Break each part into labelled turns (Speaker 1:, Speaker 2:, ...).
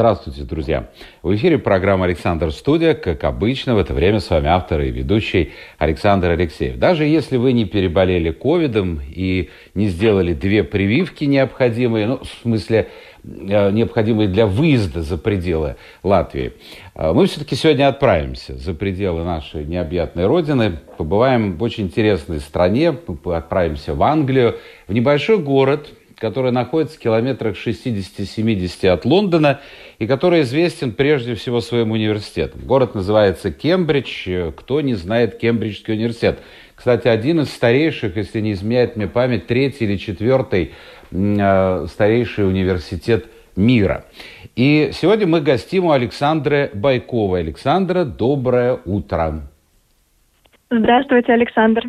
Speaker 1: Здравствуйте, друзья! В эфире программа «Александр Студия». Как обычно, в это время с вами автор и ведущий Александр Алексеев. Даже если вы не переболели ковидом и не сделали две прививки необходимые, ну, в смысле, э, необходимые для выезда за пределы Латвии, э, мы все-таки сегодня отправимся за пределы нашей необъятной родины, побываем в очень интересной стране, отправимся в Англию, в небольшой город – который находится в километрах 60-70 от Лондона и который известен прежде всего своим университетом. Город называется Кембридж. Кто не знает Кембриджский университет? Кстати, один из старейших, если не изменяет мне память, третий или четвертый э, старейший университет мира. И сегодня мы гостим у Александры Байковой. Александра, доброе утро.
Speaker 2: Здравствуйте, Александр.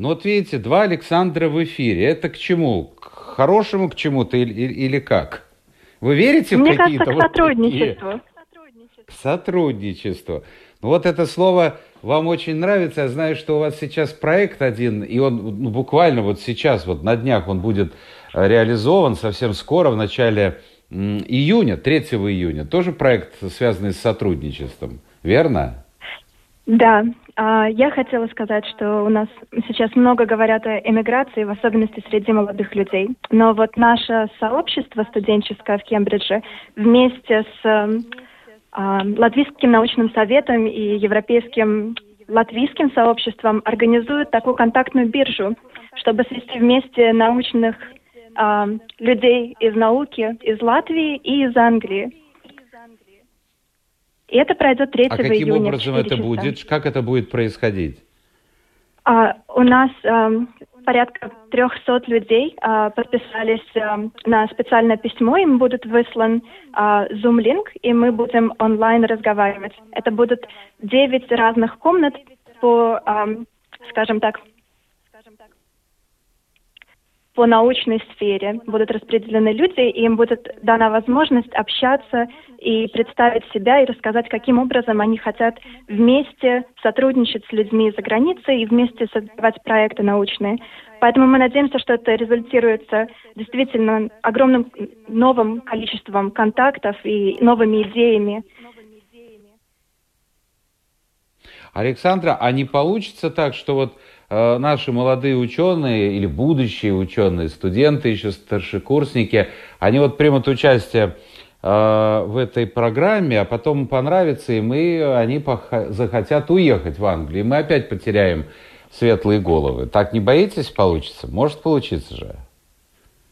Speaker 1: Ну вот видите, два Александра в эфире. Это к чему? К хорошему к чему-то или, или как? Вы верите
Speaker 2: Мне
Speaker 1: в какие-то
Speaker 2: кажется, к вот сотрудничеству.
Speaker 1: Такие? К сотрудничеству. Ну вот это слово вам очень нравится. Я знаю, что у вас сейчас проект один, и он ну, буквально вот сейчас, вот на днях он будет э, реализован совсем скоро, в начале июня, 3 июня. Тоже проект, связанный с сотрудничеством, верно?
Speaker 2: Да, я хотела сказать, что у нас сейчас много говорят о эмиграции, в особенности среди молодых людей. Но вот наше сообщество студенческое в Кембридже вместе с а, Латвийским научным советом и Европейским латвийским сообществом организует такую контактную биржу, чтобы свести вместе научных а, людей из науки из Латвии и из Англии. И это пройдет 3
Speaker 1: а каким
Speaker 2: июня.
Speaker 1: образом это
Speaker 2: часа.
Speaker 1: будет? Как это будет происходить?
Speaker 2: А, у нас а, порядка 300 людей а, подписались а, на специальное письмо, им будет выслан а, Zoom-линк, и мы будем онлайн разговаривать. Это будут 9 разных комнат по, а, скажем так, по научной сфере будут распределены люди, и им будет дана возможность общаться и представить себя и рассказать, каким образом они хотят вместе сотрудничать с людьми за границей и вместе создавать проекты научные. Поэтому мы надеемся, что это результируется действительно огромным новым количеством контактов и новыми идеями.
Speaker 1: Александра, а не получится так, что вот наши молодые ученые или будущие ученые, студенты, еще старшекурсники, они вот примут участие э, в этой программе, а потом понравится им, и они захотят уехать в Англию. И мы опять потеряем светлые головы. Так не боитесь получится? Может получиться же.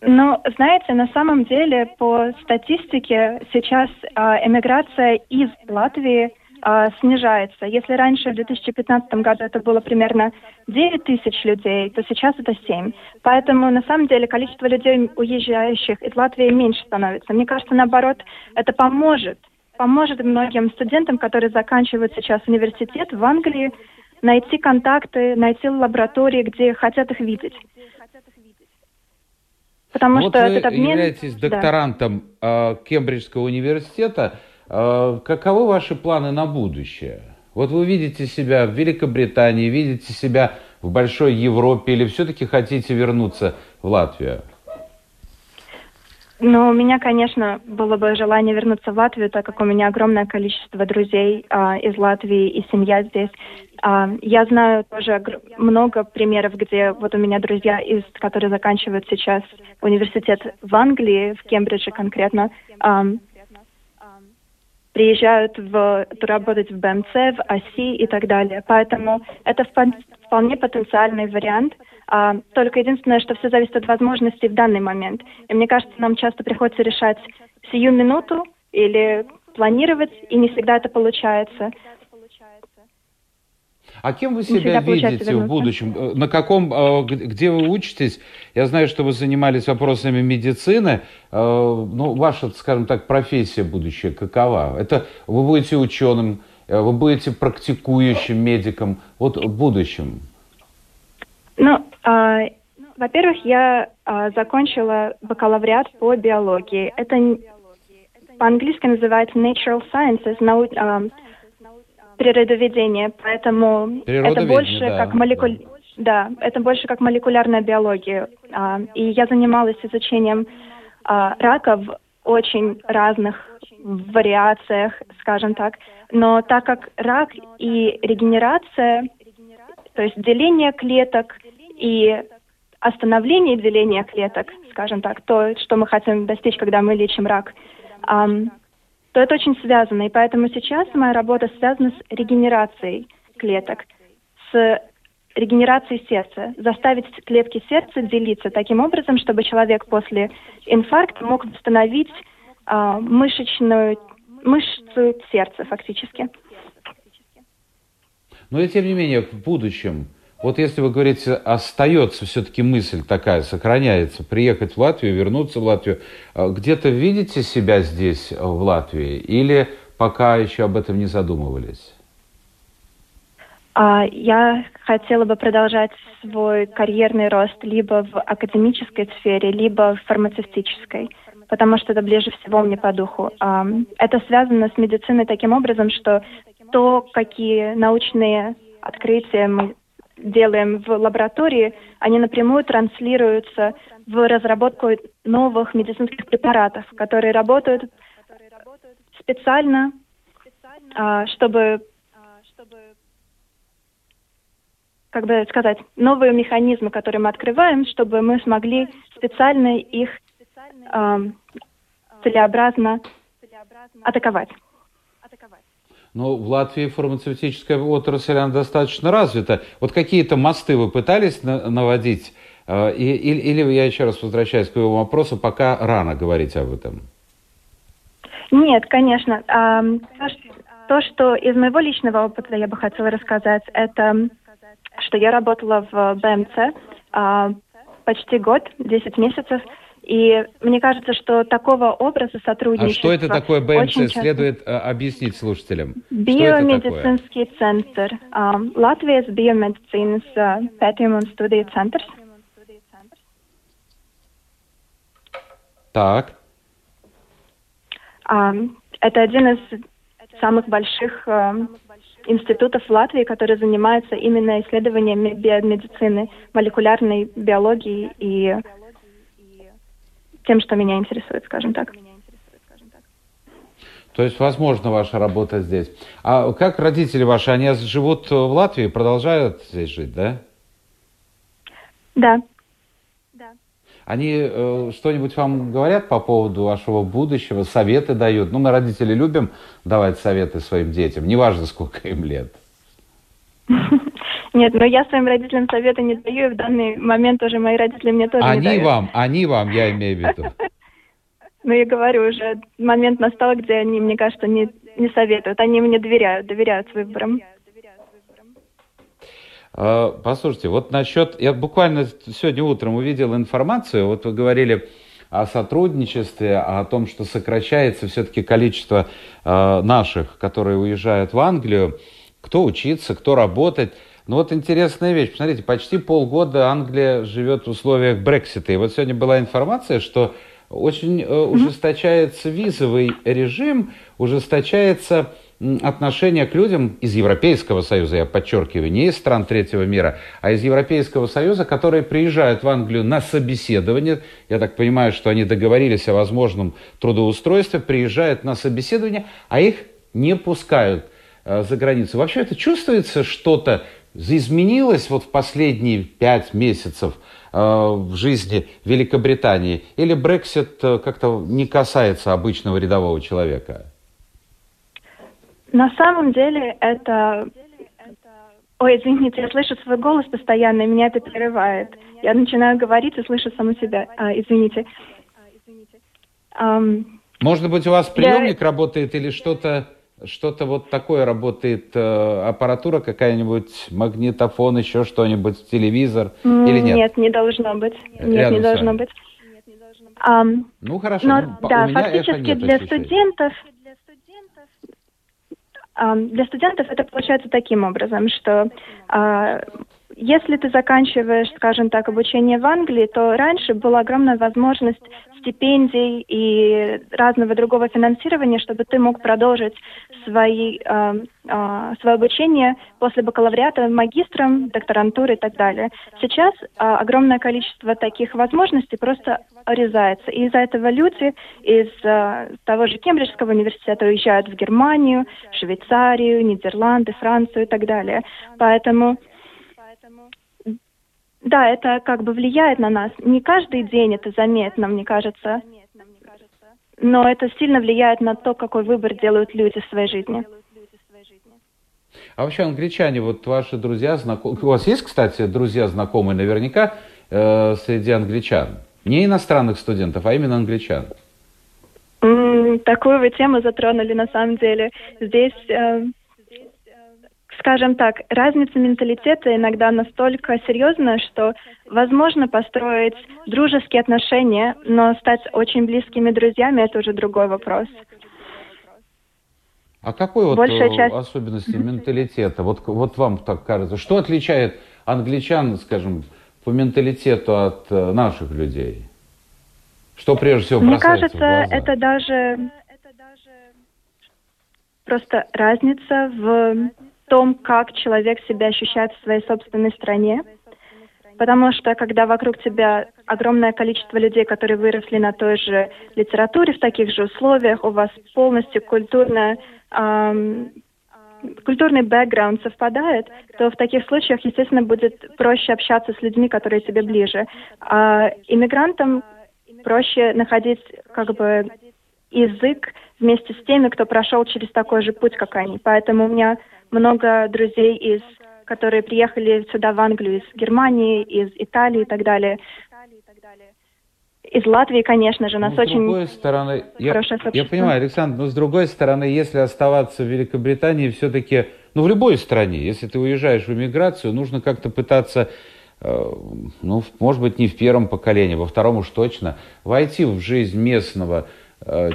Speaker 2: Ну, знаете, на самом деле по статистике сейчас э, эмиграция из Латвии э, снижается. Если раньше в 2015 году это было примерно 9 тысяч людей, то сейчас это 7. Поэтому на самом деле количество людей, уезжающих из Латвии, меньше становится. Мне кажется, наоборот, это поможет. Поможет многим студентам, которые заканчивают сейчас университет в Англии, найти контакты, найти лаборатории, где хотят их видеть.
Speaker 1: Потому ну, что вот вы этот обмен... являетесь докторантом да. Кембриджского университета. А, каковы ваши планы на будущее? Вот вы видите себя в Великобритании, видите себя в большой Европе или все-таки хотите вернуться в Латвию?
Speaker 2: Ну, у меня, конечно, было бы желание вернуться в Латвию, так как у меня огромное количество друзей а, из Латвии и семья здесь. А, я знаю тоже много примеров, где вот у меня друзья, из, которые заканчивают сейчас университет в Англии, в Кембридже конкретно, а, приезжают в, работать в БМЦ, в ОСИ и так далее. Поэтому это вполне потенциальный вариант. А, только единственное, что все зависит от возможностей в данный момент. И мне кажется, нам часто приходится решать сию минуту или планировать, и не всегда это получается.
Speaker 1: А кем вы себя видите в будущем? Э, на каком, э, где вы учитесь? Я знаю, что вы занимались вопросами медицины. Э, ну, ваша, скажем так, профессия будущая какова? Это вы будете ученым вы будете практикующим медиком вот в будущем?
Speaker 2: Ну, э, во-первых, я э, закончила бакалавриат по биологии. Это по-английски называется Natural Sciences, нау, э, природоведение, поэтому это больше да, как молекуль... Да. да, это больше как молекулярная биология. А, и я занималась изучением а, рака в очень разных вариациях, скажем так. Но так как рак и регенерация, то есть деление клеток и остановление деления клеток, скажем так, то, что мы хотим достичь, когда мы лечим рак, то это очень связано. И поэтому сейчас моя работа связана с регенерацией клеток, с регенерацией сердца, заставить клетки сердца делиться таким образом, чтобы человек после инфаркта мог восстановить э, мышечную мышцу сердца фактически.
Speaker 1: Но и тем не менее, в будущем, вот если вы говорите, остается все-таки мысль такая, сохраняется, приехать в Латвию, вернуться в Латвию, а где-то видите себя здесь, в Латвии, или пока еще об этом не задумывались?
Speaker 2: А, я хотела бы продолжать свой карьерный рост либо в академической сфере, либо в фармацевтической, потому что это ближе всего мне по духу. А, это связано с медициной таким образом, что то, какие научные открытия мы делаем в лаборатории, они напрямую транслируются в разработку новых медицинских препаратов, которые работают специально, а, чтобы как бы сказать, новые механизмы, которые мы открываем, чтобы мы смогли специально их э, целеобразно атаковать.
Speaker 1: Но в Латвии фармацевтическая отрасль она достаточно развита. Вот какие-то мосты вы пытались на наводить? Э, или, или я еще раз возвращаюсь к его вопросу, пока рано говорить об этом?
Speaker 2: Нет, конечно. То, что из моего личного опыта я бы хотела рассказать, это что я работала в БМЦ а, почти год, 10 месяцев, и мне кажется, что такого образа сотрудничества...
Speaker 1: А что это такое БМЦ? Часто... Следует а, объяснить слушателям.
Speaker 2: Биомедицинский центр. А, Латвijas biomedicīnas pētījumu un studiju centrs.
Speaker 1: Так.
Speaker 2: А, это один из самых больших институтов в Латвии, которые занимаются именно исследованиями биомедицины, молекулярной биологии и тем, что меня интересует, скажем так.
Speaker 1: То есть, возможно, ваша работа здесь. А как родители ваши, они живут в Латвии, продолжают здесь жить, да?
Speaker 2: Да.
Speaker 1: Они э, что-нибудь вам говорят по поводу вашего будущего, советы дают? Ну, мы, родители, любим давать советы своим детям, неважно, сколько им лет.
Speaker 2: Нет, но я своим родителям советы не даю, и в данный момент уже мои родители мне тоже
Speaker 1: они
Speaker 2: не дают.
Speaker 1: Они вам, они вам, я имею в виду.
Speaker 2: Ну, я говорю, уже момент настал, где они, мне кажется, не, не советуют. Они мне доверяют, доверяют выборам.
Speaker 1: А, послушайте, вот насчет... Я буквально сегодня утром увидел информацию, вот вы говорили о сотрудничестве, о том, что сокращается все-таки количество э, наших, которые уезжают в Англию, кто учиться, кто работать. Ну вот интересная вещь. Посмотрите, почти полгода Англия живет в условиях Брексита. И вот сегодня была информация, что очень э, ужесточается визовый режим, ужесточается отношение к людям из Европейского Союза, я подчеркиваю, не из стран третьего мира, а из Европейского Союза, которые приезжают в Англию на собеседование. Я так понимаю, что они договорились о возможном трудоустройстве, приезжают на собеседование, а их не пускают э, за границу. Вообще это чувствуется что-то, изменилось вот в последние пять месяцев э, в жизни Великобритании? Или Брексит э, как-то не касается обычного рядового человека?
Speaker 2: На самом деле это... Ой, извините, я слышу свой голос постоянно, и меня это прерывает. Я начинаю говорить и слышу саму себя. А, извините. Um,
Speaker 1: Может быть, у вас приемник я... работает или что-то что-то вот такое работает, э, аппаратура какая-нибудь, магнитофон, еще что-нибудь, телевизор или нет?
Speaker 2: Нет, не должно быть. Нет, Рядом не должно быть.
Speaker 1: Um, ну хорошо.
Speaker 2: Но, ну, да, фактически для студентов Для студентов это получается таким образом, что а, если ты заканчиваешь, скажем так, обучение в Англии, то раньше была огромная возможность стипендий и разного другого финансирования, чтобы ты мог продолжить свои, э, э, свое обучение после бакалавриата магистром, докторантуры и так далее. Сейчас э, огромное количество таких возможностей просто урезается. И из-за этого люди из э, того же Кембриджского университета уезжают в Германию, Швейцарию, Нидерланды, Францию и так далее. Поэтому да, это как бы влияет на нас. Не каждый день это заметно, мне кажется. Но это сильно влияет на то, какой выбор делают люди в своей жизни.
Speaker 1: А вообще англичане, вот ваши друзья, знакомые, у вас есть, кстати, друзья знакомые наверняка э, среди англичан? Не иностранных студентов, а именно англичан.
Speaker 2: Такую вы тему затронули на самом деле. Здесь э, скажем так, разница менталитета иногда настолько серьезная, что возможно построить дружеские отношения, но стать очень близкими друзьями это уже другой вопрос.
Speaker 1: А какой вот Большая часть... особенности менталитета? Вот, вот вам так кажется. Что отличает англичан, скажем, по менталитету от э, наших людей? Что прежде всего
Speaker 2: Мне кажется, это даже просто разница в том, как человек себя ощущает в своей собственной стране. Потому что когда вокруг тебя огромное количество людей, которые выросли на той же литературе, в таких же условиях, у вас полностью культурная эм, культурный бэкграунд совпадает, то в таких случаях, естественно, будет проще общаться с людьми, которые тебе ближе. А иммигрантам проще находить как бы язык вместе с теми, кто прошел через такой же путь, как они. Поэтому у меня много друзей из которые приехали сюда в Англию из Германии, из Италии и так далее. Из Латвии, конечно же, нас
Speaker 1: ну,
Speaker 2: очень
Speaker 1: с другой стороны, я, я понимаю, Александр, но с другой стороны, если оставаться в Великобритании, все-таки, ну, в любой стране, если ты уезжаешь в эмиграцию, нужно как-то пытаться, э, ну, может быть, не в первом поколении, во втором уж точно, войти в жизнь местного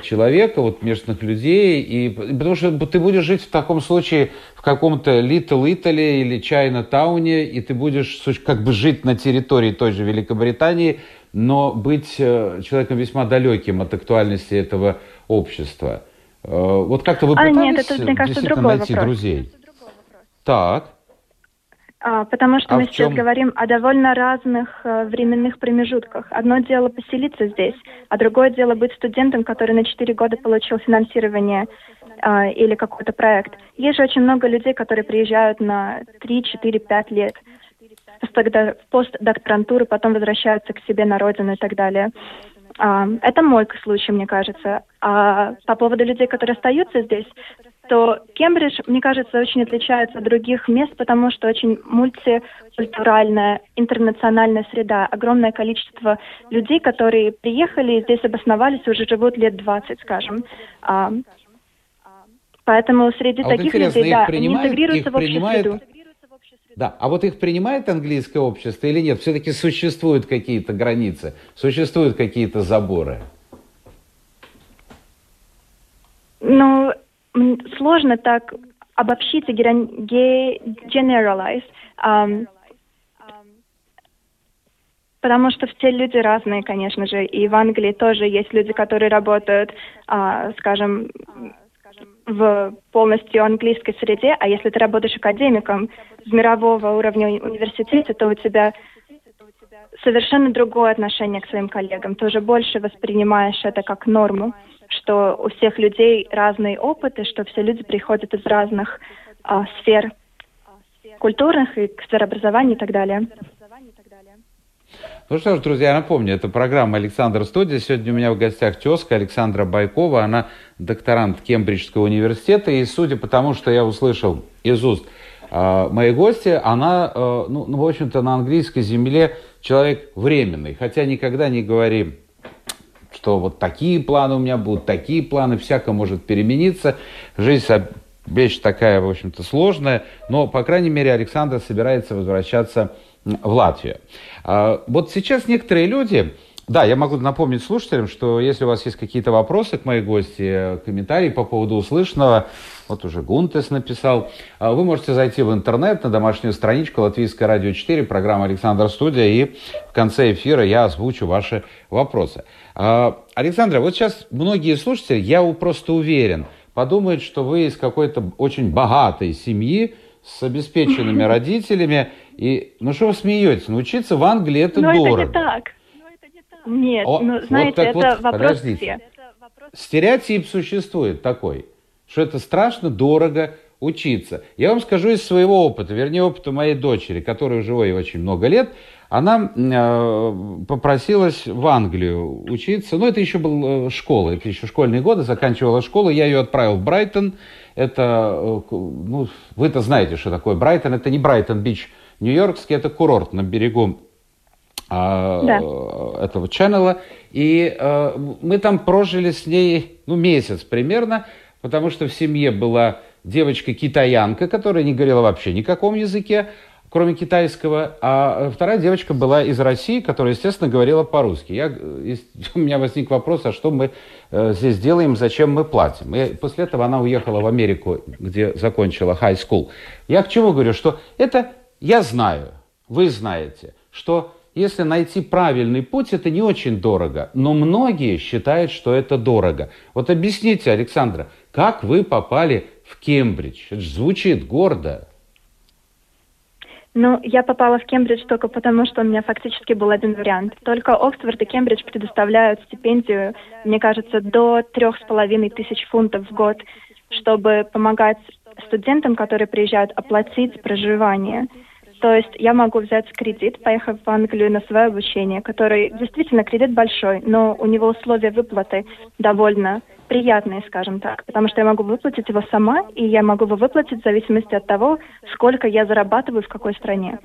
Speaker 1: человека, вот местных людей, и, потому что ты будешь жить в таком случае в каком-то Little Italy или Чайна Тауне, и ты будешь как бы жить на территории той же Великобритании, но быть э, человеком весьма далеким от актуальности этого общества. Э, вот как-то вы пытались а, нет, это, мне кажется, действительно найти вопрос. друзей? Так.
Speaker 2: А, потому что а мы сейчас говорим о довольно разных э, временных промежутках. Одно дело поселиться здесь, а другое дело быть студентом, который на 4 года получил финансирование э, или какой-то проект. Есть же очень много людей, которые приезжают на 3, 4, 5 лет. В постдокторантуру, потом возвращаются к себе на родину и так далее. А, это мой случай, мне кажется. А по поводу людей, которые остаются здесь, то Кембридж, мне кажется, очень отличается от других мест, потому что очень мультикультуральная, интернациональная среда. Огромное количество людей, которые приехали и здесь обосновались, уже живут лет 20, скажем. А, поэтому среди а таких вот людей, да, они интегрируются в общую принимает... среду.
Speaker 1: Да, а вот их принимает английское общество или нет? Все-таки существуют какие-то границы, существуют какие-то заборы?
Speaker 2: Ну, сложно так обобщить и generalize, um, потому что все люди разные, конечно же, и в Англии тоже есть люди, которые работают, uh, скажем, в полностью английской среде, а если ты работаешь академиком в мирового уровня университете, то у тебя совершенно другое отношение к своим коллегам. Ты уже больше воспринимаешь это как норму что у всех людей разные опыты, что все люди приходят из разных а, сфер культурных и сфер образования и так далее.
Speaker 1: Ну что ж, друзья, напомню, это программа «Александр Студия». Сегодня у меня в гостях тезка Александра Байкова. Она докторант Кембриджского университета. И судя по тому, что я услышал из уст э, моей гости, она, э, ну, ну, в общем-то, на английской земле человек временный. Хотя никогда не говорим что вот такие планы у меня будут, такие планы, всяко может перемениться. Жизнь вещь такая, в общем-то, сложная, но, по крайней мере, Александр собирается возвращаться в Латвию. А, вот сейчас некоторые люди Да, я могу напомнить слушателям, что если у вас есть какие-то вопросы к моей гости, комментарии по поводу услышанного, вот уже Гунтес написал, а вы можете зайти в интернет на домашнюю страничку Латвийское радио 4, программа Александр Студия, и в конце эфира я озвучу ваши вопросы. А, Александра, вот сейчас многие слушатели, я просто уверен, подумают, что вы из какой-то очень богатой семьи, с обеспеченными родителями. И, ну что вы смеетесь? Научиться в Англии это
Speaker 2: Но
Speaker 1: дорого.
Speaker 2: это не так. Нет, О, ну, знаете, вот это вот, вопрос подождите.
Speaker 1: Стереотип существует такой, что это страшно дорого учиться. Я вам скажу из своего опыта, вернее, опыта моей дочери, которая уже ей очень много лет, она э, попросилась в Англию учиться. Ну, это еще была э, школа, это еще школьные годы, заканчивала школу. Я ее отправил в Брайтон. Это, э, ну, вы-то знаете, что такое Брайтон. Это не Брайтон-Бич Нью-Йоркский, это курорт на берегу а, да. этого ченнела. И э, мы там прожили с ней ну, месяц примерно, потому что в семье была девочка-китаянка, которая не говорила вообще никаком языке, кроме китайского, а вторая девочка была из России, которая, естественно, говорила по-русски. Я, у меня возник вопрос, а что мы э, здесь делаем, зачем мы платим? И после этого она уехала в Америку, где закончила high school. Я к чему говорю, что это я знаю, вы знаете, что если найти правильный путь, это не очень дорого. Но многие считают, что это дорого. Вот объясните, Александра, как вы попали в Кембридж? Это же звучит гордо.
Speaker 2: Ну, я попала в Кембридж только потому, что у меня фактически был один вариант. Только Оксфорд и Кембридж предоставляют стипендию, мне кажется, до трех с половиной тысяч фунтов в год, чтобы помогать студентам, которые приезжают, оплатить проживание. То есть я могу взять кредит, поехав в Англию на свое обучение, который действительно кредит большой, но у него условия выплаты довольно приятные, скажем так, потому что я могу выплатить его сама, и я могу его выплатить в зависимости от того, сколько я зарабатываю в какой стране.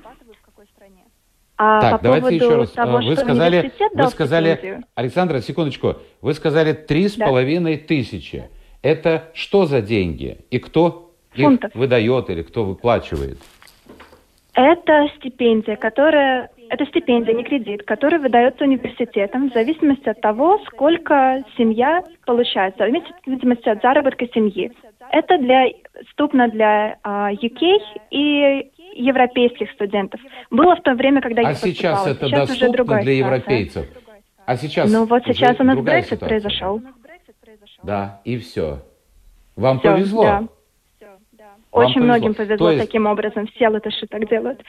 Speaker 1: А так, по давайте еще раз. Того, вы сказали, вы сказали, Александра, секундочку, вы сказали три с половиной тысячи. Это что за деньги? И кто Фунтов. их выдает или кто выплачивает?
Speaker 2: Это стипендия, которая это стипендия, не кредит, который выдается университетом в зависимости от того, сколько семья получает, в зависимости от заработка семьи. Это для, доступно для uh, UK и европейских студентов. Было в то время, когда
Speaker 1: а
Speaker 2: я
Speaker 1: сейчас это сейчас доступно уже для ситуация. европейцев? А сейчас
Speaker 2: Ну вот сейчас у нас Brexit произошел.
Speaker 1: Да, и все. Вам все, повезло. Да.
Speaker 2: Вам Очень повезло. многим повезло есть... таким образом. Все латыши так делают.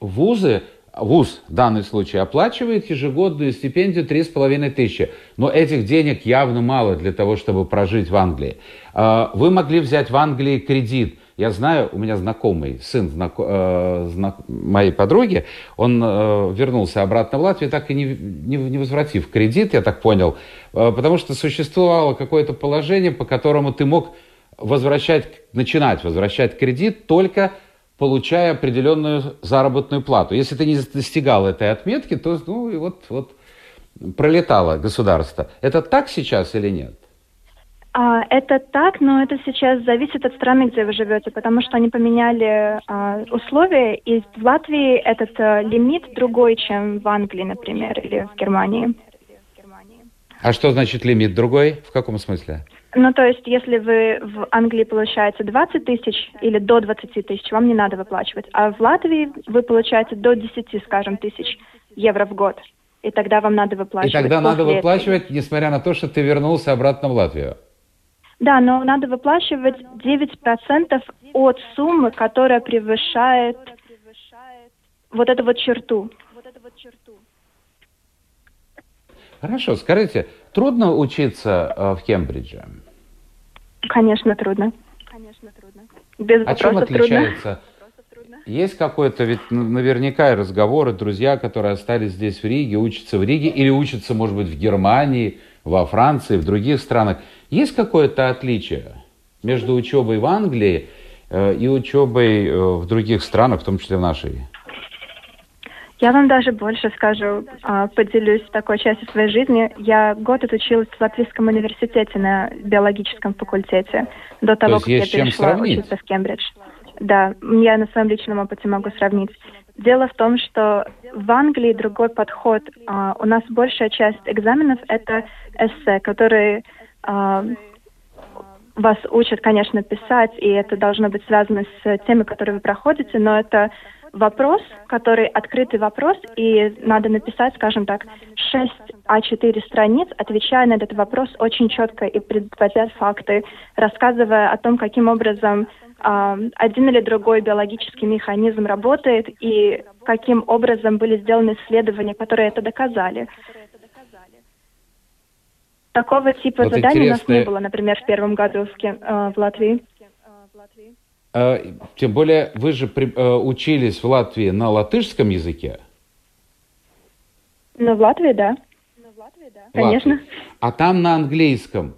Speaker 1: Вузы, вуз в данном случае оплачивает ежегодную стипендию 3,5 тысячи. Но этих денег явно мало для того, чтобы прожить в Англии. А, вы могли взять в Англии кредит. Я знаю, у меня знакомый, сын знак, э, знак, моей подруги, он э, вернулся обратно в Латвию, так и не, не, не возвратив кредит, я так понял, э, потому что существовало какое-то положение, по которому ты мог возвращать, начинать возвращать кредит только получая определенную заработную плату. Если ты не достигал этой отметки, то ну, и вот, вот пролетало государство. Это так сейчас или нет?
Speaker 2: А, это так, но это сейчас зависит от страны, где вы живете, потому что они поменяли а, условия, и в Латвии этот а, лимит другой, чем в Англии, например, или в Германии.
Speaker 1: А что значит лимит другой? В каком смысле?
Speaker 2: Ну, то есть, если вы в Англии получаете 20 тысяч или до 20 тысяч, вам не надо выплачивать. А в Латвии вы получаете до 10, скажем, тысяч евро в год. И тогда вам надо выплачивать.
Speaker 1: И тогда надо выплачивать, этого. несмотря на то, что ты вернулся обратно в Латвию.
Speaker 2: Да, но надо выплачивать 9% от суммы, которая превышает вот эту вот черту.
Speaker 1: Хорошо, скажите, трудно учиться э, в Кембридже?
Speaker 2: Конечно, трудно. Конечно, трудно. Без
Speaker 1: а чем отличается? Трудно. Есть какой-то, ведь наверняка разговоры, друзья, которые остались здесь в Риге, учатся в Риге или учатся, может быть, в Германии, во Франции, в других странах. Есть какое-то отличие между учебой в Англии э, и учебой э, в других странах, в том числе в нашей?
Speaker 2: Я вам даже больше скажу, а, поделюсь такой частью своей жизни. Я год отучилась в Латвийском университете на биологическом факультете до того,
Speaker 1: То как я перешла
Speaker 2: учиться в Кембридж. Да, я на своем личном опыте могу сравнить. дело в том, что в Англии другой подход. А, у нас большая часть экзаменов это эссе, которые а, вас учат, конечно, писать, и это должно быть связано с темой, которые вы проходите, но это вопрос, который открытый вопрос, и надо написать, скажем так, 6 А4 страниц, отвечая на этот вопрос очень четко и предводя факты, рассказывая о том, каким образом э, один или другой биологический механизм работает и каким образом были сделаны исследования, которые это доказали. Такого типа вот заданий интересно... у нас не было, например, в первом году в, э, в Латвии.
Speaker 1: А, тем более вы же при, э, учились в Латвии на латышском языке.
Speaker 2: Ну, в Латвии, да. Конечно. Латвии.
Speaker 1: А там на английском.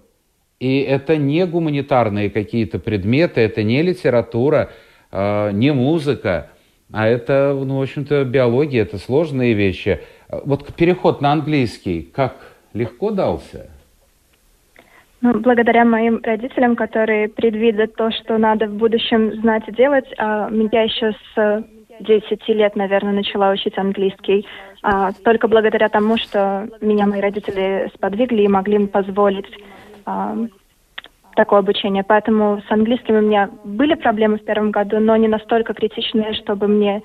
Speaker 1: И это не гуманитарные какие-то предметы, это не литература, э, не музыка, а это, ну, в общем-то, биология, это сложные вещи. Вот переход на английский как легко дался?
Speaker 2: Ну, благодаря моим родителям, которые предвидят то, что надо в будущем знать и делать, а, я еще с 10 лет, наверное, начала учить английский. А, только благодаря тому, что меня мои родители сподвигли и могли мне позволить а, такое обучение. Поэтому с английским у меня были проблемы в первом году, но не настолько критичные, чтобы мне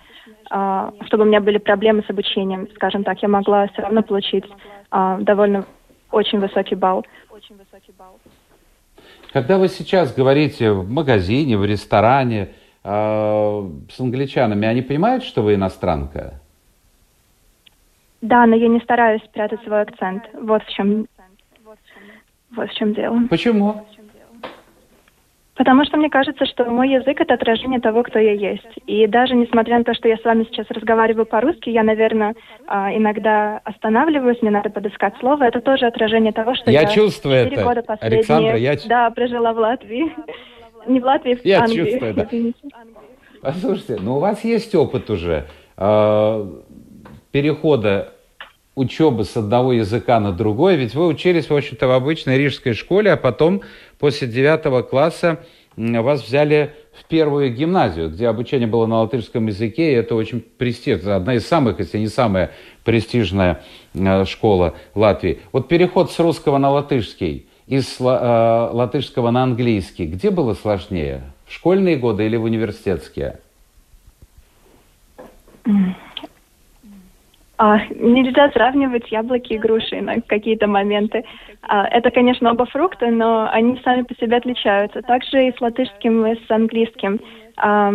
Speaker 2: а, чтобы у меня были проблемы с обучением, скажем так. Я могла все равно получить а, довольно очень высокий балл очень высокий балл.
Speaker 1: Когда вы сейчас говорите в магазине, в ресторане э, с англичанами, они понимают, что вы иностранка?
Speaker 2: Да, но я не стараюсь прятать свой акцент. Вот в чем, вот в чем дело.
Speaker 1: Почему?
Speaker 2: Потому что мне кажется, что мой язык это отражение того, кто я есть. И даже несмотря на то, что я с вами сейчас разговариваю по-русски, я, наверное, а, иногда останавливаюсь, мне надо подыскать слово. Это тоже отражение того, что
Speaker 1: я, я чувствую это. года последние, Александра, я...
Speaker 2: Да, прожила в Латвии. Не в Латвии, в я Англии. Чувствую, да.
Speaker 1: Послушайте, ну у вас есть опыт уже э, перехода учебы с одного языка на другой, ведь вы учились, в общем-то, в обычной рижской школе, а потом после девятого класса вас взяли в первую гимназию, где обучение было на латышском языке, и это очень престижно, одна из самых, если не самая престижная э, школа Латвии. Вот переход с русского на латышский, из э, латышского на английский, где было сложнее? В школьные годы или в университетские?
Speaker 2: А, нельзя сравнивать яблоки и груши на какие-то моменты. А, это, конечно, оба фрукты, но они сами по себе отличаются. Также и с латышским, и с английским. А,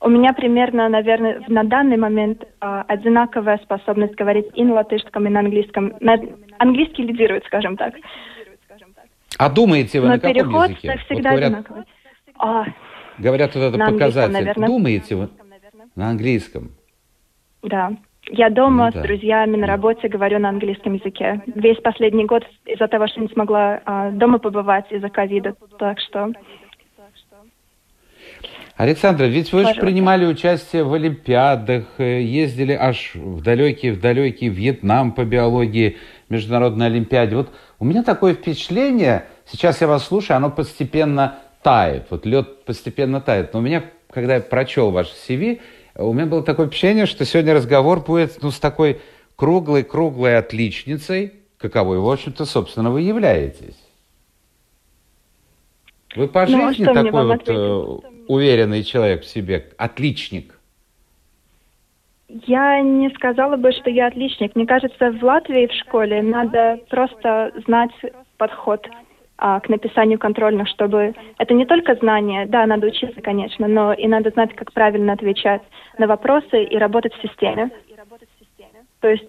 Speaker 2: у меня примерно, наверное, на данный момент а, одинаковая способность говорить и на латышском, и на английском. На, английский лидирует, скажем так.
Speaker 1: А думаете вы
Speaker 2: но
Speaker 1: на каком
Speaker 2: переход
Speaker 1: языке?
Speaker 2: Всегда вот говорят, одинаковый. А,
Speaker 1: говорят, вот это показатель. Думаете вы на английском?
Speaker 2: Да. Я дома ну, да. с друзьями на работе говорю на английском языке. Весь последний год из-за того, что не смогла а, дома побывать из-за ковида. Так что...
Speaker 1: Александра, ведь вы же принимали участие в Олимпиадах, э, ездили аж в далекий, в далекий Вьетнам по биологии, Международной Олимпиаде. Вот у меня такое впечатление, сейчас я вас слушаю, оно постепенно тает, вот лед постепенно тает. Но у меня, когда я прочел ваш CV, у меня было такое впечатление, что сегодня разговор будет ну, с такой круглой-круглой отличницей, каковой, в общем-то, собственно, вы являетесь. Вы по ну, а жизни такой вот э, уверенный человек в себе, отличник.
Speaker 2: Я не сказала бы, что я отличник. Мне кажется, в Латвии в школе надо просто знать подход а, к написанию контрольных, чтобы это не только знание, да, надо учиться, конечно, но и надо знать, как правильно отвечать на вопросы и работать в системе. То есть,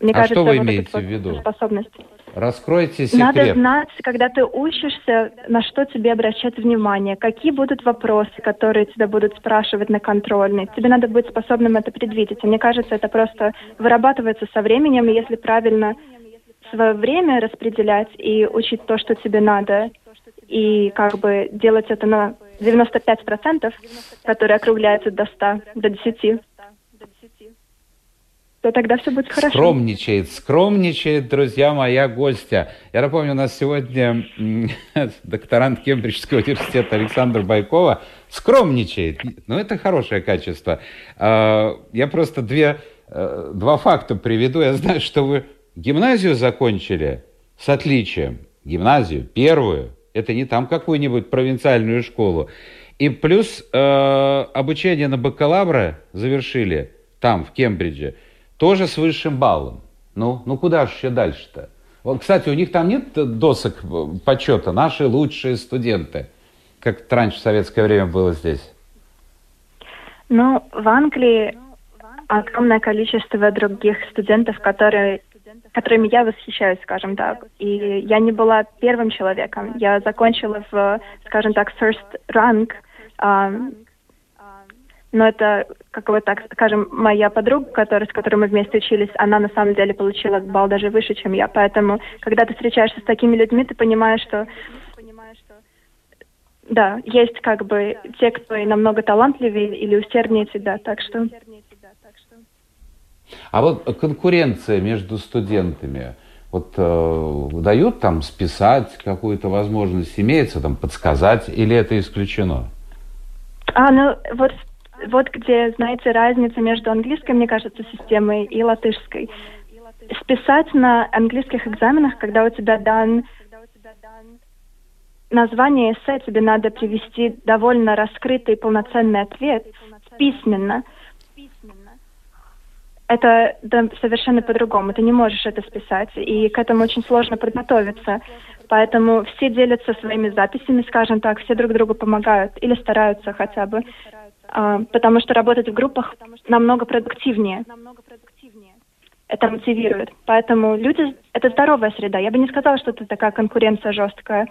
Speaker 2: мне
Speaker 1: а
Speaker 2: кажется,
Speaker 1: что вы
Speaker 2: вот
Speaker 1: имеете
Speaker 2: эта
Speaker 1: в виду?
Speaker 2: способность.
Speaker 1: Раскройте секрет.
Speaker 2: Надо знать, когда ты учишься, на что тебе обращать внимание, какие будут вопросы, которые тебя будут спрашивать на контрольной. Тебе надо быть способным это предвидеть. И мне кажется, это просто вырабатывается со временем, и если правильно свое время распределять и учить то, что тебе надо, и как бы делать это на 95%, которые округляются до 100, до 10. то тогда все будет хорошо.
Speaker 1: Скромничает, скромничает, друзья, моя гостья. Я напомню, у нас сегодня докторант Кембриджского университета Александр Байкова скромничает. Ну, это хорошее качество. А, я просто две, э, два факта приведу. Я знаю, что вы гимназию закончили с отличием. Гимназию, первую. Это не там какую-нибудь провинциальную школу. И плюс э, обучение на бакалавра завершили там, в Кембридже – тоже с высшим баллом. Ну, ну куда же еще дальше-то? Вот, кстати, у них там нет досок почета, наши лучшие студенты, как раньше в советское время было здесь.
Speaker 2: Ну, в Англии огромное количество других студентов, которые, которыми я восхищаюсь, скажем так. И я не была первым человеком. Я закончила в, скажем так, first rank, но это, как бы так скажем, моя подруга, которая, с которой мы вместе учились, она на самом деле получила балл даже выше, чем я. Поэтому, когда ты встречаешься с такими людьми, ты понимаешь, что да, есть как бы те, кто и намного талантливее или усерднее тебя, так что...
Speaker 1: А вот конкуренция между студентами, вот э, дают там списать какую-то возможность, имеется там подсказать, или это исключено?
Speaker 2: А, ну вот вот где, знаете, разница между английской, мне кажется, системой и латышской. Списать на английских экзаменах, когда у тебя дан название эссе, тебе надо привести довольно раскрытый полноценный ответ письменно. Это да, совершенно по-другому. Ты не можешь это списать, и к этому очень сложно подготовиться. Поэтому все делятся своими записями, скажем так, все друг другу помогают или стараются хотя бы. А, потому что работать в группах намного продуктивнее. Это мотивирует. Поэтому люди — это здоровая среда. Я бы не сказала, что это такая конкуренция жесткая.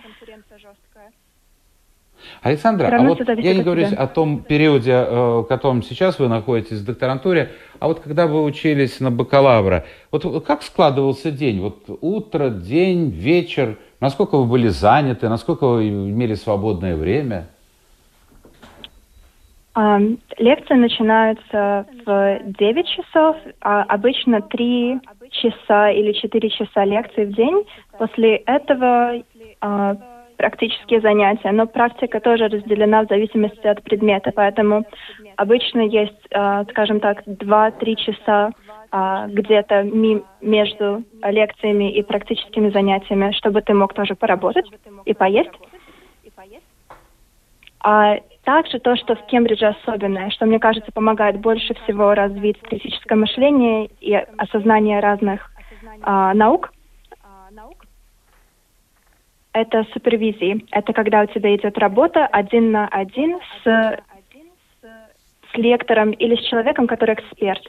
Speaker 1: Александра, а вот я не говорю о том периоде, э, в котором сейчас вы находитесь в докторантуре, а вот когда вы учились на бакалавра, вот как складывался день? Вот утро, день, вечер, насколько вы были заняты, насколько вы имели свободное время?
Speaker 2: Лекции начинаются в 9 часов, а обычно 3 часа или 4 часа лекций в день. После этого а, практические занятия, но практика тоже разделена в зависимости от предмета, поэтому обычно есть, а, скажем так, 2-3 часа а, где-то между лекциями и практическими занятиями, чтобы ты мог тоже поработать и поесть. А также то, что в Кембридже особенное, что, мне кажется, помогает больше всего развить критическое мышление и осознание разных а, наук, это супервизии. Это когда у тебя идет работа один на один с, с лектором или с человеком, который эксперт.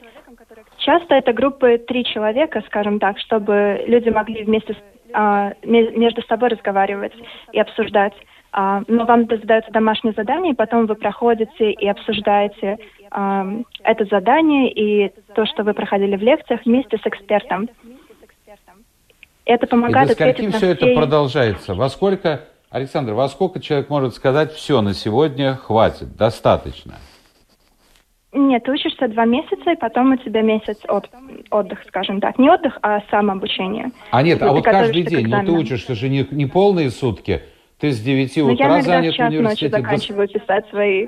Speaker 2: Часто это группы три человека, скажем так, чтобы люди могли вместе а, между собой разговаривать и обсуждать. А, но вам задается домашнее задание, и потом вы проходите и обсуждаете а, это задание и то, что вы проходили в лекциях вместе с экспертом.
Speaker 1: Это помогает и до скольки все это продолжается? Во сколько, Александр, во сколько человек может сказать, все, на сегодня хватит, достаточно?
Speaker 2: Нет, ты учишься два месяца, и потом у тебя месяц от, отдых, скажем так. Не отдых, а самообучение.
Speaker 1: А нет, а вот каждый день, ну ты учишься же не, не полные сутки, ты с 9 ну, утра занят в университете.
Speaker 2: Я заканчиваю писать свои...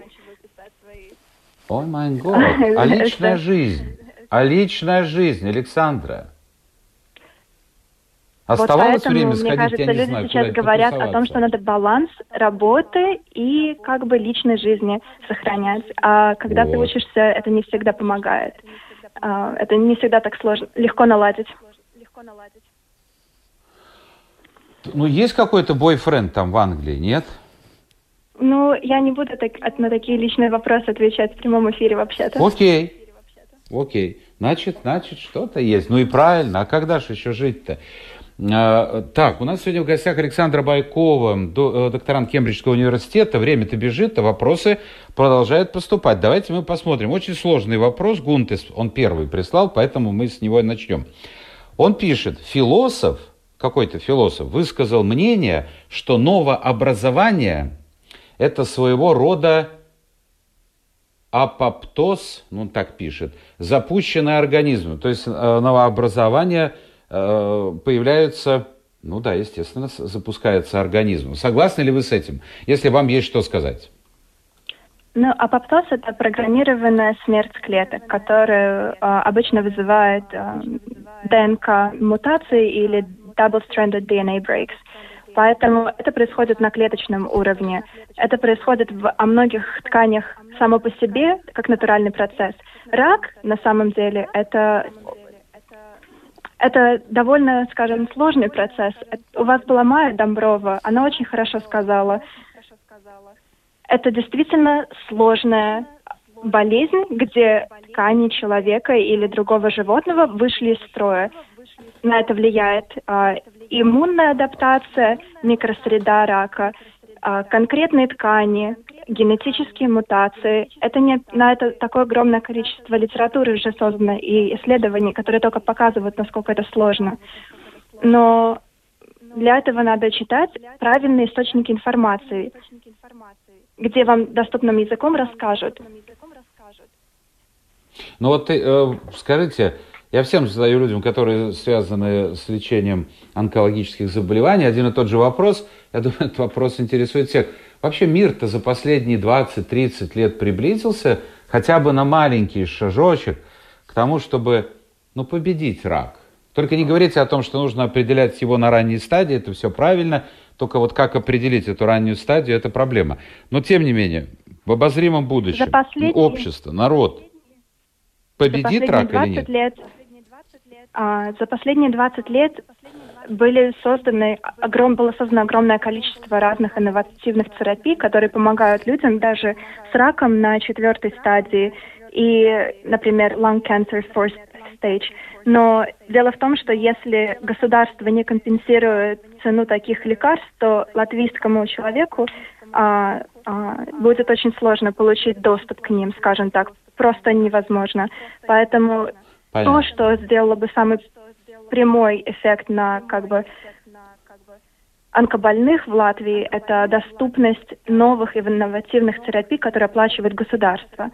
Speaker 1: Ой, май год. А личная жизнь? А личная жизнь, Александра?
Speaker 2: Оставалось вот поэтому, время сходить, мне кажется, я не люди знаю, сейчас говорят о том, что надо баланс работы и как бы личной жизни сохранять. А когда вот. ты учишься, это не всегда помогает. А, это не всегда так сложно, легко наладить. Легко наладить.
Speaker 1: Ну, есть какой-то бойфренд там в Англии, нет?
Speaker 2: Ну, я не буду так, на такие личные вопросы отвечать в прямом эфире вообще-то.
Speaker 1: Окей. Окей. Значит, значит, что-то есть. Ну и правильно. А когда же еще жить-то? А, так, у нас сегодня в гостях Александра Байкова, э, докторант Кембриджского университета. Время-то бежит, а вопросы продолжают поступать. Давайте мы посмотрим. Очень сложный вопрос. Гунтес, он первый прислал, поэтому мы с него начнем. Он пишет, философ – какой-то философ высказал мнение, что новообразование – это своего рода апоптоз, ну так пишет, запущенный организм. То есть новообразование появляются ну да, естественно, запускается организм. Согласны ли вы с этим? Если вам есть что сказать.
Speaker 2: Ну, апоптоз – это программированная смерть клеток, которая э, обычно вызывает э, ДНК-мутации или double-stranded DNA breaks. Поэтому это происходит на клеточном уровне. Это происходит в, о многих тканях само по себе, как натуральный процесс. Рак, на самом деле, это это довольно, скажем, сложный процесс. У вас была Майя Домброва, она очень хорошо сказала. Это действительно сложная болезнь, где ткани человека или другого животного вышли из строя. На это влияет э, иммунная адаптация, микросреда рака, э, конкретные ткани, генетические мутации. Это не, на это такое огромное количество литературы уже создано и исследований, которые только показывают, насколько это сложно. Но для этого надо читать правильные источники информации, где вам доступным языком расскажут.
Speaker 1: Ну вот э, скажите, я всем задаю людям, которые связаны с лечением онкологических заболеваний, один и тот же вопрос. Я думаю, этот вопрос интересует всех. Вообще мир-то за последние 20-30 лет приблизился хотя бы на маленький шажочек к тому, чтобы ну, победить рак. Только не говорите о том, что нужно определять его на ранней стадии, это все правильно, только вот как определить эту раннюю стадию, это проблема. Но тем не менее, в обозримом будущем последние... общество, народ победит рак или нет?
Speaker 2: Лет, а, за последние 20 лет были созданы, огром, было создано огромное количество разных инновативных терапий, которые помогают людям даже с раком на четвертой стадии и, например, lung cancer fourth stage. Но дело в том, что если государство не компенсирует цену таких лекарств, то латвийскому человеку а, а, будет очень сложно получить доступ к ним, скажем так, просто невозможно. Поэтому Понятно. то, что сделало бы самый прямой эффект на как бы онкобольных в Латвии – это доступность новых и инновативных терапий, которые оплачивает государство.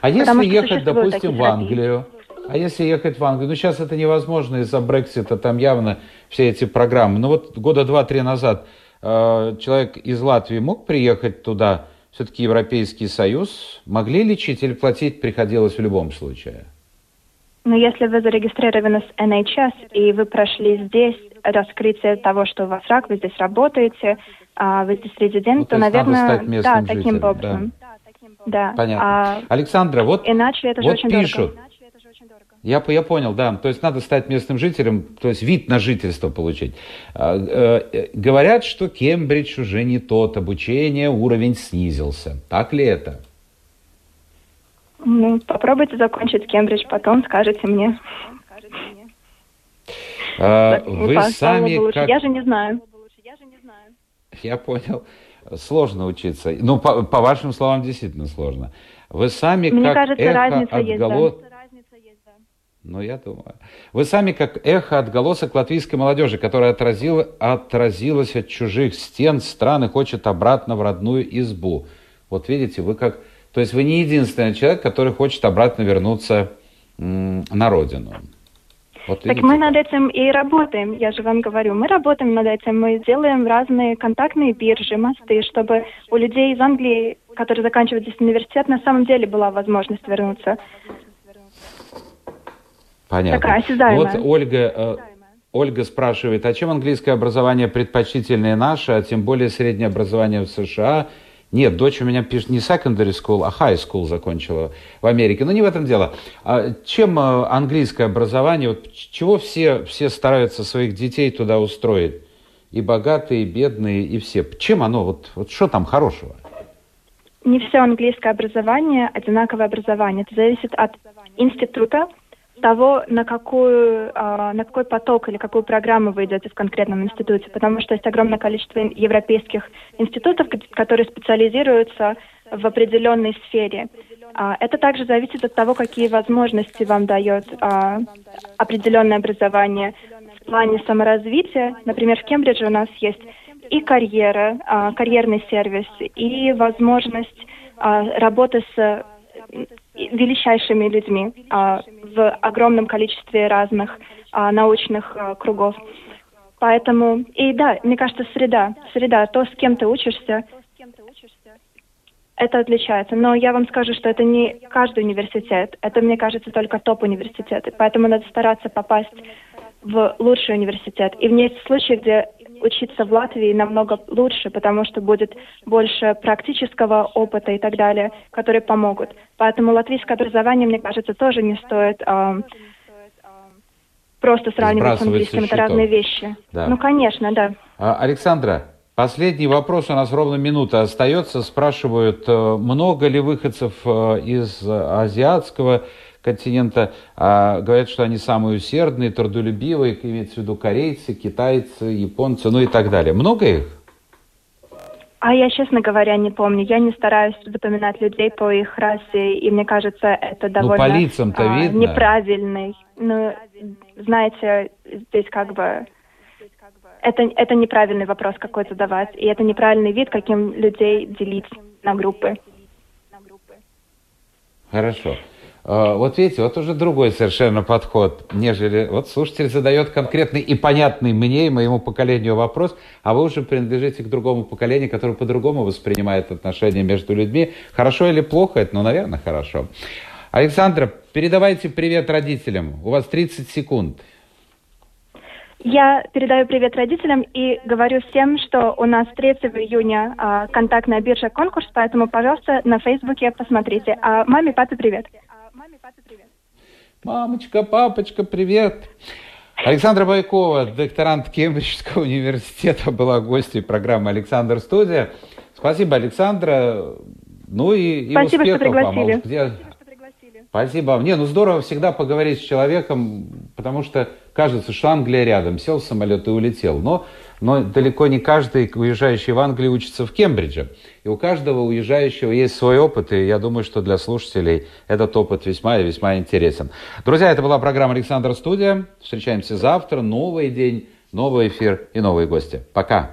Speaker 1: А если ехать, допустим, в Англию, а если ехать в Англию, ну сейчас это невозможно из-за Брексита, там явно все эти программы. Ну вот года два-три назад э, человек из Латвии мог приехать туда, все-таки Европейский Союз, могли лечить или платить приходилось в любом случае?
Speaker 2: Но если вы зарегистрированы с NHS и вы прошли здесь раскрытие того, что у вас рак, вы здесь работаете, а вы здесь резидент, ну, то, то наверное, да, таким жителем, образом. Да.
Speaker 1: да. Понятно. А, Александра, вот,
Speaker 2: иначе это
Speaker 1: вот
Speaker 2: очень
Speaker 1: пишут. Дорого. Я, я понял, да. То есть надо стать местным жителем, то есть вид на жительство получить. А, э, говорят, что Кембридж уже не тот, обучение, уровень снизился. Так ли это?
Speaker 2: Ну, попробуйте закончить Кембридж, потом скажете мне.
Speaker 1: А, вы сами как...
Speaker 2: Я же не знаю.
Speaker 1: Я понял. Сложно учиться. Ну, по, по вашим словам, действительно сложно. Вы сами
Speaker 2: Мне
Speaker 1: как
Speaker 2: кажется,
Speaker 1: эхо
Speaker 2: отголос...
Speaker 1: Да. Ну, я думаю. Вы сами как эхо отголосок латвийской молодежи, которая отразила, отразилась от чужих стен стран и хочет обратно в родную избу. Вот видите, вы как то есть вы не единственный человек, который хочет обратно вернуться на родину.
Speaker 2: Вот так мы над этим и работаем, я же вам говорю. Мы работаем над этим, мы делаем разные контактные биржи, мосты, чтобы у людей из Англии, которые заканчивают здесь университет, на самом деле была возможность вернуться.
Speaker 1: Понятно. Такая осязаемая. Вот Ольга, э, Ольга спрашивает, а чем английское образование предпочтительнее наше, а тем более среднее образование в США – нет, дочь у меня пишет не secondary school, а high school закончила в Америке. Но не в этом дело. А чем э, английское образование, вот чего все, все стараются своих детей туда устроить? И богатые, и бедные, и все. Чем оно, вот, вот что там хорошего?
Speaker 2: Не все английское образование одинаковое образование. Это зависит от института, того, на, какую, а, на какой поток или какую программу вы идете в конкретном институте, потому что есть огромное количество европейских институтов, которые специализируются в определенной сфере. А, это также зависит от того, какие возможности вам дает а, определенное образование в плане саморазвития. Например, в Кембридже у нас есть и карьера, карьерный сервис, и возможность работа с величайшими людьми в огромном количестве разных научных кругов. Поэтому, и да, мне кажется, среда, среда, то, с кем ты учишься, это отличается. Но я вам скажу, что это не каждый университет. Это, мне кажется, только топ-университеты. Поэтому надо стараться попасть в лучший университет. И есть случаи, где учиться в Латвии намного лучше, потому что будет больше практического опыта и так далее, которые помогут. Поэтому латвийское образование, мне кажется, тоже не стоит э, просто сравнивать с английским. Это разные вещи. Да. Ну, конечно, да.
Speaker 1: А, Александра, Последний вопрос, у нас ровно минута остается. Спрашивают, э, много ли выходцев э, из азиатского континента а, говорят, что они самые усердные, трудолюбивые, имеется в виду корейцы, китайцы, японцы, ну и так далее. Много их?
Speaker 2: А я, честно говоря, не помню. Я не стараюсь запоминать людей по их расе, и мне кажется, это довольно
Speaker 1: ну, по лицам-то а, видно.
Speaker 2: неправильный. Ну, знаете, здесь как бы это, это неправильный вопрос какой задавать, и это неправильный вид, каким людей делить на группы.
Speaker 1: Хорошо. А, вот видите, вот уже другой совершенно подход, нежели... Вот слушатель задает конкретный и понятный мне и моему поколению вопрос, а вы уже принадлежите к другому поколению, которое по-другому воспринимает отношения между людьми. Хорошо или плохо? Это, ну, наверное, хорошо. Александра, передавайте привет родителям. У вас 30 секунд.
Speaker 2: Я передаю привет родителям и говорю всем, что у нас 3 июня а, контактная биржа конкурс, поэтому, пожалуйста, на Фейсбуке посмотрите. А маме, папе привет.
Speaker 1: Мамочка, папочка, привет. Александра Байкова, докторант Кембриджского университета, была гостьей программы «Александр Студия». Спасибо, Александра. Ну и, и
Speaker 2: Спасибо, успехов что пригласили. вам. Где...
Speaker 1: Спасибо вам. Не, ну здорово всегда поговорить с человеком, потому что кажется, что Англия рядом. Сел в самолет и улетел. Но, но далеко не каждый, уезжающий в Англию, учится в Кембридже. И у каждого уезжающего есть свой опыт, и я думаю, что для слушателей этот опыт весьма и весьма интересен. Друзья, это была программа «Александр Студия». Встречаемся завтра. Новый день, новый эфир и новые гости. Пока.